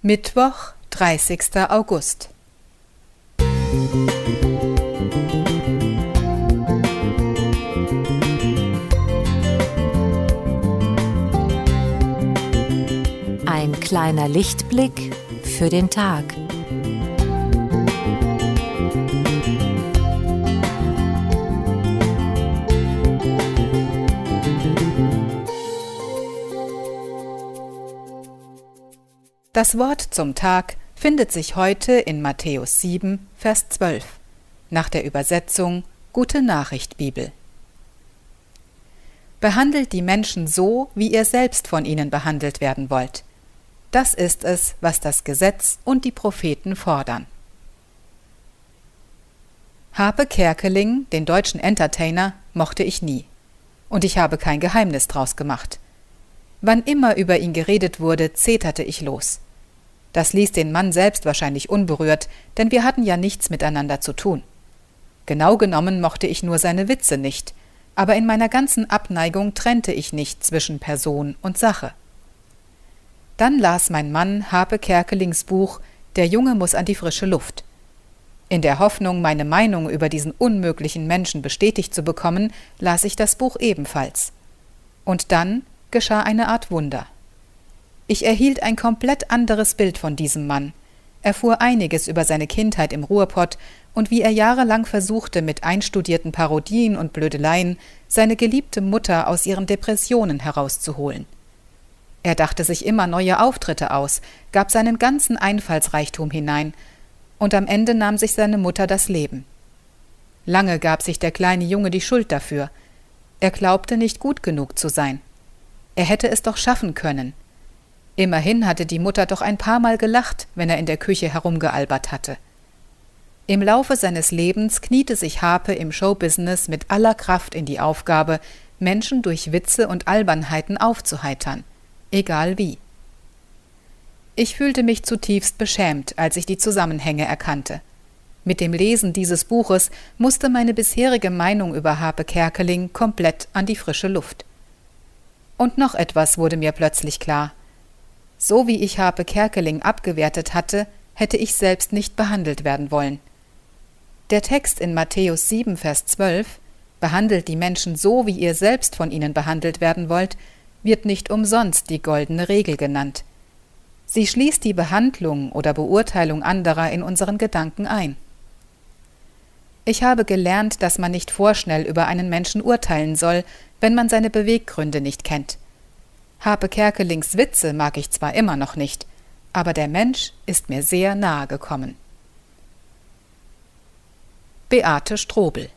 Mittwoch, 30. August. Ein kleiner Lichtblick für den Tag. Das Wort zum Tag findet sich heute in Matthäus 7, Vers 12, nach der Übersetzung Gute Nachricht Bibel. Behandelt die Menschen so, wie ihr selbst von ihnen behandelt werden wollt. Das ist es, was das Gesetz und die Propheten fordern. Habe Kerkeling, den deutschen Entertainer, mochte ich nie. Und ich habe kein Geheimnis draus gemacht. Wann immer über ihn geredet wurde, zeterte ich los. Das ließ den Mann selbst wahrscheinlich unberührt, denn wir hatten ja nichts miteinander zu tun. Genau genommen mochte ich nur seine Witze nicht, aber in meiner ganzen Abneigung trennte ich nicht zwischen Person und Sache. Dann las mein Mann Habe Kerkelings Buch Der Junge muss an die frische Luft. In der Hoffnung, meine Meinung über diesen unmöglichen Menschen bestätigt zu bekommen, las ich das Buch ebenfalls. Und dann geschah eine Art Wunder. Ich erhielt ein komplett anderes Bild von diesem Mann, erfuhr einiges über seine Kindheit im Ruhrpott und wie er jahrelang versuchte, mit einstudierten Parodien und Blödeleien seine geliebte Mutter aus ihren Depressionen herauszuholen. Er dachte sich immer neue Auftritte aus, gab seinen ganzen Einfallsreichtum hinein, und am Ende nahm sich seine Mutter das Leben. Lange gab sich der kleine Junge die Schuld dafür. Er glaubte nicht gut genug zu sein. Er hätte es doch schaffen können. Immerhin hatte die Mutter doch ein paar Mal gelacht, wenn er in der Küche herumgealbert hatte. Im Laufe seines Lebens kniete sich Harpe im Showbusiness mit aller Kraft in die Aufgabe, Menschen durch Witze und Albernheiten aufzuheitern, egal wie. Ich fühlte mich zutiefst beschämt, als ich die Zusammenhänge erkannte. Mit dem Lesen dieses Buches musste meine bisherige Meinung über Harpe Kerkeling komplett an die frische Luft. Und noch etwas wurde mir plötzlich klar. So wie ich Harpe Kerkeling abgewertet hatte, hätte ich selbst nicht behandelt werden wollen. Der Text in Matthäus 7, Vers 12 Behandelt die Menschen so, wie ihr selbst von ihnen behandelt werden wollt, wird nicht umsonst die goldene Regel genannt. Sie schließt die Behandlung oder Beurteilung anderer in unseren Gedanken ein. Ich habe gelernt, dass man nicht vorschnell über einen Menschen urteilen soll, wenn man seine Beweggründe nicht kennt. Harpe Kerkelings Witze mag ich zwar immer noch nicht, aber der Mensch ist mir sehr nahe gekommen. Beate Strobel